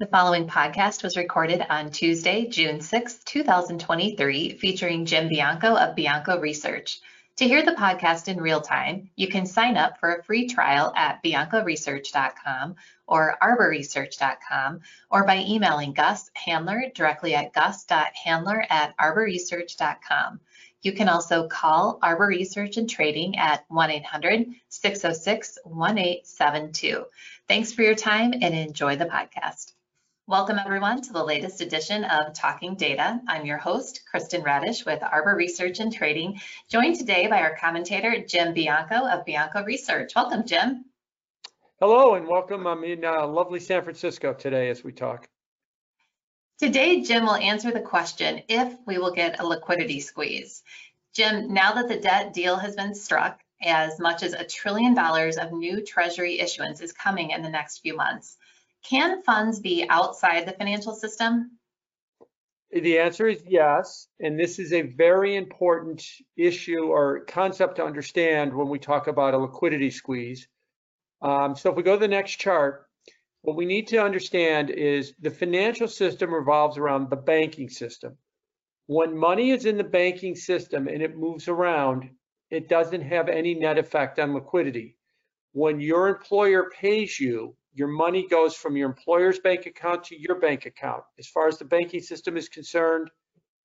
The following podcast was recorded on Tuesday, June 6, 2023, featuring Jim Bianco of Bianco Research. To hear the podcast in real time, you can sign up for a free trial at biancoresearch.com or arborresearch.com or by emailing Gus Handler directly at gus.handler at arborresearch.com. You can also call Arbor Research and Trading at 1 800 606 1872. Thanks for your time and enjoy the podcast. Welcome everyone to the latest edition of Talking Data. I'm your host, Kristen Radosh with Arbor Research and Trading, joined today by our commentator, Jim Bianco of Bianco Research. Welcome, Jim. Hello and welcome. I'm in uh, lovely San Francisco today as we talk. Today, Jim will answer the question if we will get a liquidity squeeze. Jim, now that the debt deal has been struck, as much as a trillion dollars of new Treasury issuance is coming in the next few months. Can funds be outside the financial system? The answer is yes. And this is a very important issue or concept to understand when we talk about a liquidity squeeze. Um, so if we go to the next chart, what we need to understand is the financial system revolves around the banking system. When money is in the banking system and it moves around, it doesn't have any net effect on liquidity. When your employer pays you, your money goes from your employer's bank account to your bank account. As far as the banking system is concerned,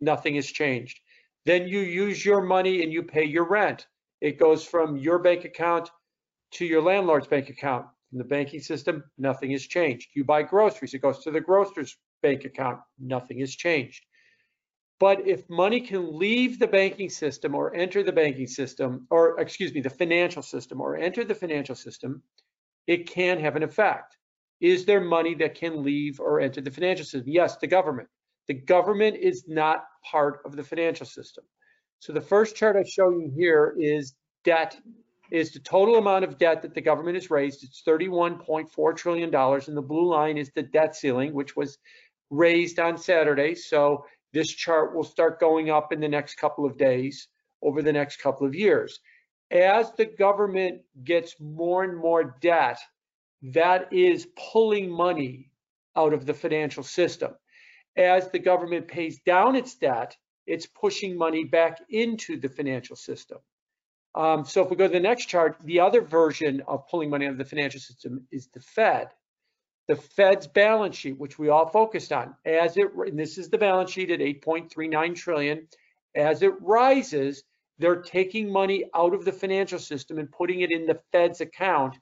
nothing has changed. Then you use your money and you pay your rent. It goes from your bank account to your landlord's bank account. In the banking system, nothing has changed. You buy groceries, it goes to the grocer's bank account. Nothing has changed. But if money can leave the banking system or enter the banking system, or excuse me, the financial system or enter the financial system, it can have an effect. Is there money that can leave or enter the financial system? Yes, the government. The government is not part of the financial system. So the first chart I show you here is debt, is the total amount of debt that the government has raised. It's $31.4 trillion, and the blue line is the debt ceiling, which was raised on Saturday. So this chart will start going up in the next couple of days over the next couple of years as the government gets more and more debt, that is pulling money out of the financial system. As the government pays down its debt, it's pushing money back into the financial system. Um, so if we go to the next chart, the other version of pulling money out of the financial system is the Fed. The Fed's balance sheet, which we all focused on, as it, this is the balance sheet at 8.39 trillion, as it rises, they're taking money out of the financial system and putting it in the Fed's account.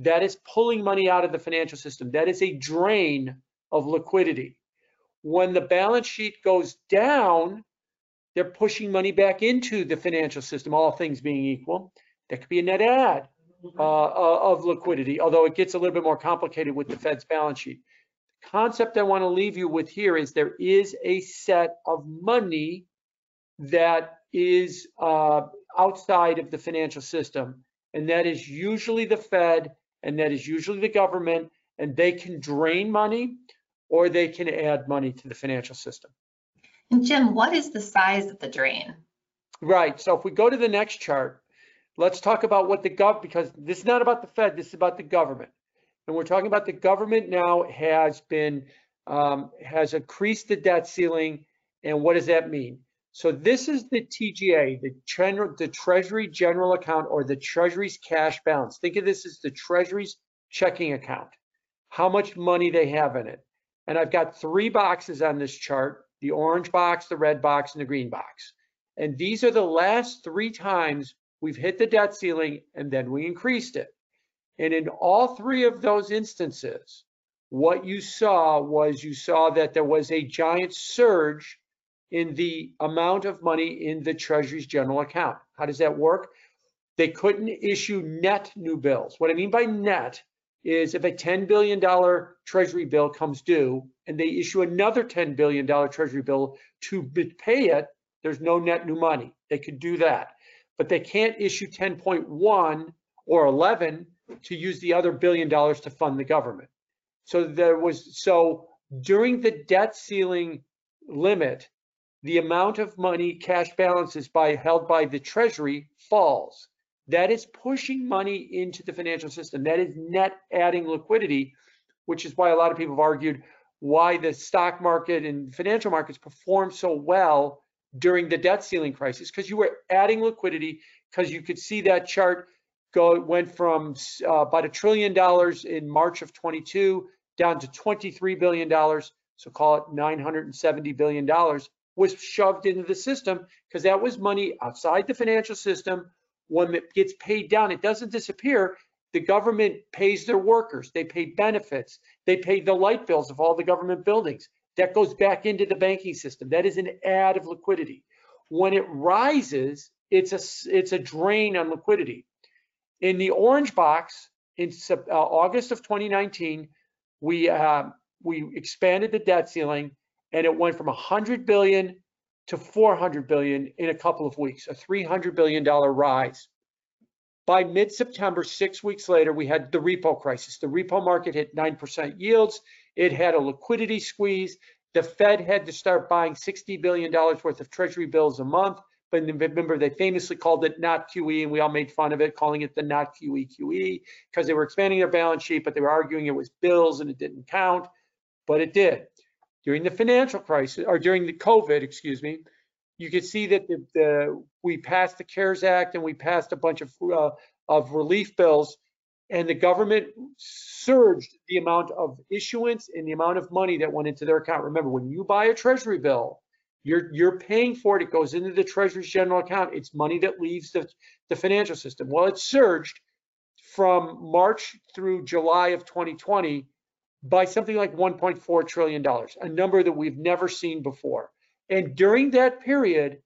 That is pulling money out of the financial system. That is a drain of liquidity. When the balance sheet goes down, they're pushing money back into the financial system, all things being equal. That could be a net add uh, uh of liquidity, although it gets a little bit more complicated with the Fed's balance sheet. The concept I want to leave you with here is there is a set of money that is uh, outside of the financial system, and that is usually the Fed, and that is usually the government, and they can drain money or they can add money to the financial system. And Jim, what is the size of the drain? Right. So if we go to the next chart, let's talk about what the gov because this is not about the Fed, this is about the government. And we're talking about the government now has been um, has increased the debt ceiling. And what does that mean? So this is the TGA, the, general, the Treasury General Account or the Treasury's cash balance. Think of this as the Treasury's checking account, how much money they have in it. And I've got three boxes on this chart, the orange box, the red box, and the green box. And these are the last three times we've hit the debt ceiling and then we increased it. And in all three of those instances, what you saw was you saw that there was a giant surge in the amount of money in the Treasury's general account. How does that work? They couldn't issue net new bills. What I mean by net is if a $10 billion Treasury bill comes due and they issue another $10 billion Treasury bill to pay it, there's no net new money. They could do that. But they can't issue 10.1 or 11 to use the other billion dollars to fund the government. So there was, so during the debt ceiling limit, the amount of money cash balances by held by the treasury falls. That is pushing money into the financial system. That is net adding liquidity which is why a lot of people have argued why the stock market and financial markets performed so well during the debt ceiling crisis, because you were adding liquidity, because you could see that chart go went from uh, about a trillion dollars in March of 22 down to 23 billion dollars, so call it 970 billion dollars was shoved into the system because that was money outside the financial system. When it gets paid down, it doesn't disappear. The government pays their workers, they pay benefits, they pay the light bills of all the government buildings. That goes back into the banking system. That is an add of liquidity. When it rises, it's a it's a drain on liquidity. In the orange box, in uh, August of 2019, we uh, we expanded the debt ceiling and it went from 100 billion to 400 billion in a couple of weeks, a 300 billion dollar rise. By mid-September, six weeks later, we had the repo crisis. The repo market hit 9% yields. It had a liquidity squeeze. The Fed had to start buying $60 billion worth of treasury bills a month. But remember, they famously called it not QE, and we all made fun of it, calling it the not QE QE, because they were expanding their balance sheet, but they were arguing it was bills and it didn't count, but it did during the financial crisis or during the COVID, excuse me, you could see that the, the we passed the CARES Act and we passed a bunch of uh, of relief bills, and the government surged the amount of issuance and the amount of money that went into their account. Remember, when you buy a Treasury bill, you're you're paying for it. It goes into the Treasury's general account. It's money that leaves the the financial system. Well, it surged from March through July of 2020 by something like $1.4 trillion, a number that we've never seen before. And during that period,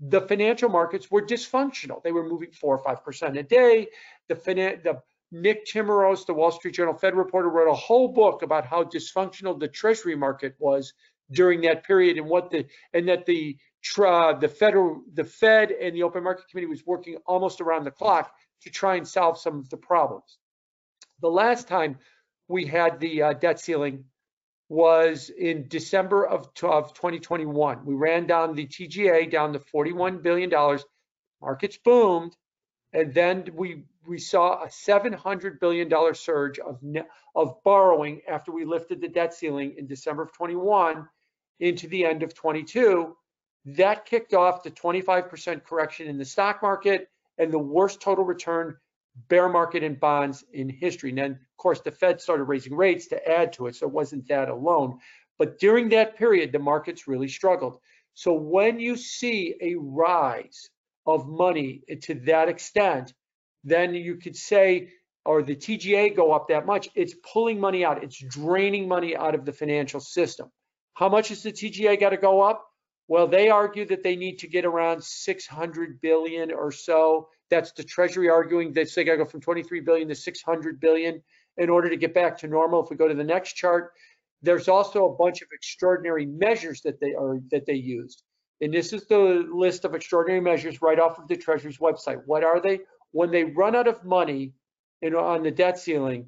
the financial markets were dysfunctional. They were moving four or five percent a day. The, the Nick Timiraos, the Wall Street Journal Fed reporter, wrote a whole book about how dysfunctional the Treasury market was during that period, and what the and that the the federal the Fed and the Open Market Committee was working almost around the clock to try and solve some of the problems. The last time we had the uh, debt ceiling was in December of, of 2021. We ran down the TGA down to $41 billion. Markets boomed. And then we we saw a $700 billion surge of, of borrowing after we lifted the debt ceiling in December of 21 into the end of 22. That kicked off the 25% correction in the stock market and the worst total return bear market in bonds in history. And then, of course, the Fed started raising rates to add to it, so it wasn't that alone. But during that period, the markets really struggled. So when you see a rise of money to that extent, then you could say, or the TGA go up that much, it's pulling money out, it's draining money out of the financial system. How much is the TGA got to go up? Well, they argue that they need to get around 600 billion or so that's the Treasury arguing that they got to go from 23 billion to 600 billion in order to get back to normal. If we go to the next chart, there's also a bunch of extraordinary measures that they are that they used. And this is the list of extraordinary measures right off of the Treasury's website. What are they? When they run out of money in, on the debt ceiling,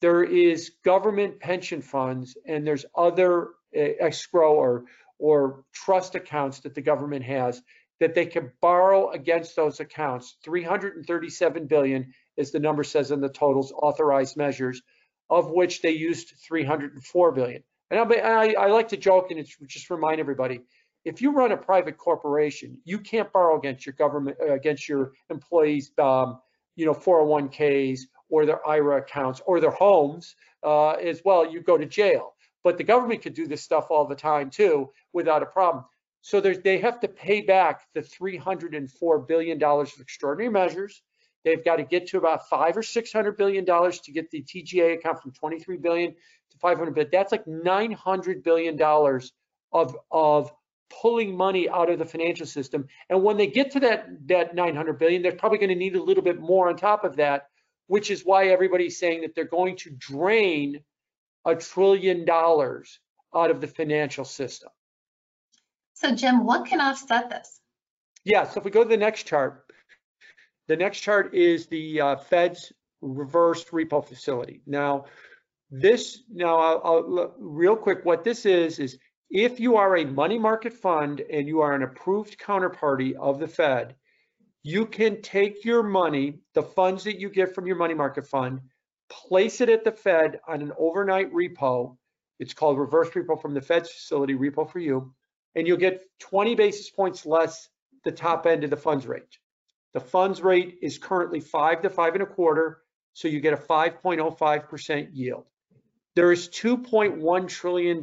there is government pension funds and there's other uh, escrow or or trust accounts that the government has that they can borrow against those accounts. 337 billion is the number says in the totals authorized measures, of which they used 304 billion. And I, I like to joke and it's just remind everybody, if you run a private corporation, you can't borrow against your government, uh, against your employees, um, you know, 401ks or their IRA accounts or their homes uh, as well. You go to jail. But the government could do this stuff all the time too, without a problem. So they have to pay back the $304 billion of extraordinary measures. They've got to get to about five or six hundred billion dollars to get the TGA account from 23 billion to 500 billion. That's like 900 billion dollars of of pulling money out of the financial system. And when they get to that that 900 billion, they're probably going to need a little bit more on top of that, which is why everybody's saying that they're going to drain a trillion dollars out of the financial system. So Jim, what can offset this? Yeah, so if we go to the next chart, the next chart is the uh, Fed's reverse repo facility. Now, this, now I'll, I'll, real quick, what this is, is if you are a money market fund and you are an approved counterparty of the Fed, you can take your money, the funds that you get from your money market fund, place it at the Fed on an overnight repo. It's called reverse repo from the Fed's facility, repo for you, and you'll get 20 basis points less the top end of the funds rate. The funds rate is currently five to five and a quarter, so you get a 5.05% yield. There is $2.1 trillion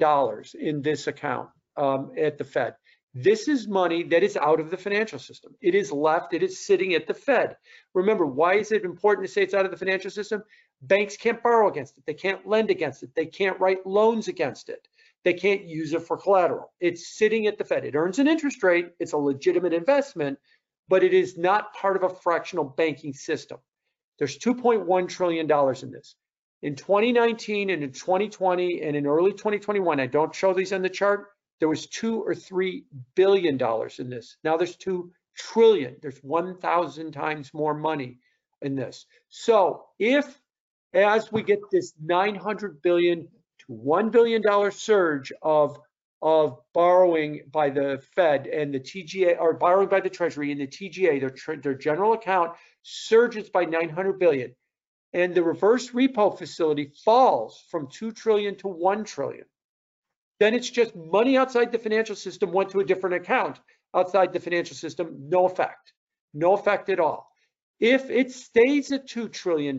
in this account um, at the Fed. This is money that is out of the financial system. It is left, it is sitting at the Fed. Remember, why is it important to say it's out of the financial system? Banks can't borrow against it. They can't lend against it. They can't write loans against it. They can't use it for collateral. It's sitting at the Fed. It earns an interest rate. It's a legitimate investment, but it is not part of a fractional banking system. There's $2.1 trillion in this. In 2019 and in 2020 and in early 2021, I don't show these on the chart, there was two or three billion dollars in this. Now there's two trillion. There's 1,000 times more money in this. So if as we get this 900 billion 1 billion dollar surge of of borrowing by the Fed and the TGA or borrowing by the Treasury and the TGA, their, their general account surges by 900 billion. And the reverse repo facility falls from 2 trillion to 1 trillion. Then it's just money outside the financial system went to a different account. Outside the financial system, no effect, no effect at all. If it stays at $2 trillion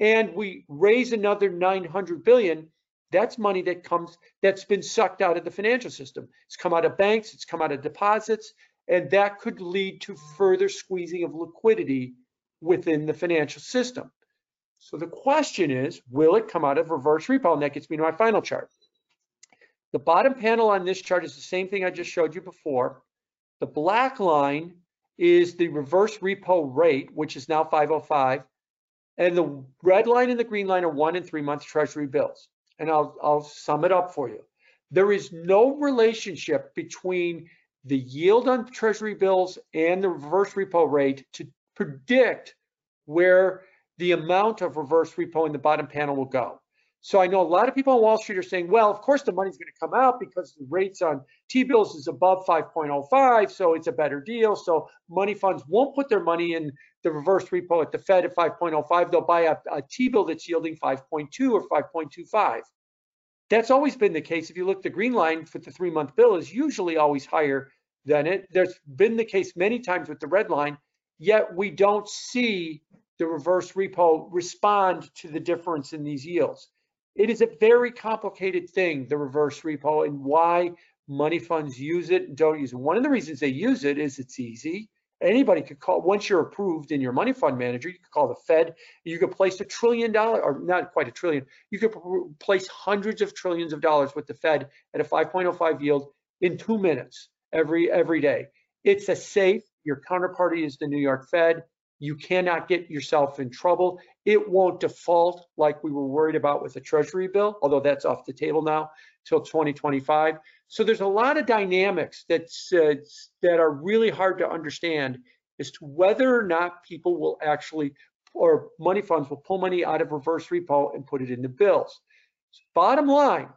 and we raise another 900 billion, that's money that comes, that's been sucked out of the financial system. It's come out of banks, it's come out of deposits, and that could lead to further squeezing of liquidity within the financial system. So the question is, will it come out of reverse repo? And that gets me to my final chart. The bottom panel on this chart is the same thing I just showed you before. The black line is the reverse repo rate, which is now 505. And the red line and the green line are one and three month treasury bills. And I'll, I'll sum it up for you. There is no relationship between the yield on treasury bills and the reverse repo rate to predict where the amount of reverse repo in the bottom panel will go. So I know a lot of people on Wall Street are saying, well, of course the money's going to come out because the rates on T-bills is above 5.05, so it's a better deal. So money funds won't put their money in the reverse repo at the Fed at 5.05. They'll buy a a T-bill that's yielding 5.2 or 5.25. That's always been the case. If you look, the green line for the three-month bill is usually always higher than it. There's been the case many times with the red line, yet we don't see the reverse repo respond to the difference in these yields. It is a very complicated thing, the reverse repo, and why money funds use it and don't use it. One of the reasons they use it is it's easy. Anybody could call, once you're approved in your money fund manager, you could call the Fed, you could place a trillion dollar, or not quite a trillion, you could place hundreds of trillions of dollars with the Fed at a 5.05 yield in two minutes every every day. It's a safe, your counterparty is the New York Fed. You cannot get yourself in trouble. It won't default like we were worried about with the Treasury bill, although that's off the table now till 2025. So there's a lot of dynamics that's, uh, that are really hard to understand as to whether or not people will actually, or money funds will pull money out of reverse repo and put it into bills. So bottom line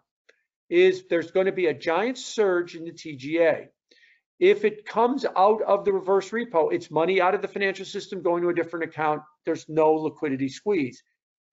is there's going to be a giant surge in the TGA. If it comes out of the reverse repo, it's money out of the financial system going to a different account. There's no liquidity squeeze.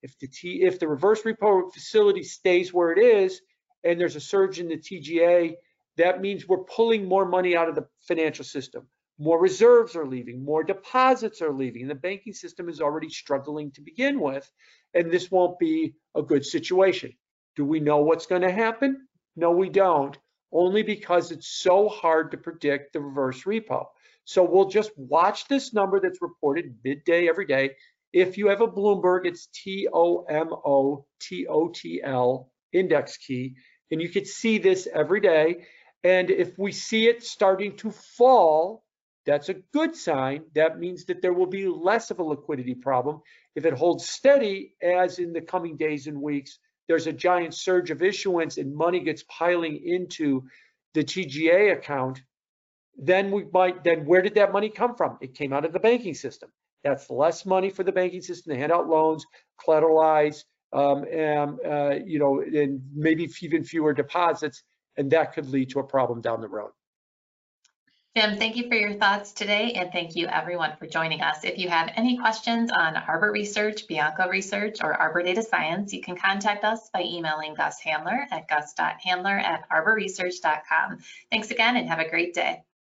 If the T, if the reverse repo facility stays where it is and there's a surge in the TGA, that means we're pulling more money out of the financial system. More reserves are leaving, more deposits are leaving. The banking system is already struggling to begin with, and this won't be a good situation. Do we know what's going to happen? No, we don't only because it's so hard to predict the reverse repo. So we'll just watch this number that's reported midday every day. If you have a Bloomberg, it's T-O-M-O-T-O-T-L index key, and you can see this every day. And if we see it starting to fall, that's a good sign. That means that there will be less of a liquidity problem. If it holds steady, as in the coming days and weeks, there's a giant surge of issuance and money gets piling into the TGA account, then we might, then where did that money come from? It came out of the banking system. That's less money for the banking system to hand out loans, collateralize, um, and, uh, you know, and maybe even fewer deposits, and that could lead to a problem down the road. Jim, thank you for your thoughts today, and thank you everyone for joining us. If you have any questions on Arbor Research, Bianco Research, or Arbor Data Science, you can contact us by emailing Gus Handler at gus.handler at arborresearch.com. Thanks again and have a great day.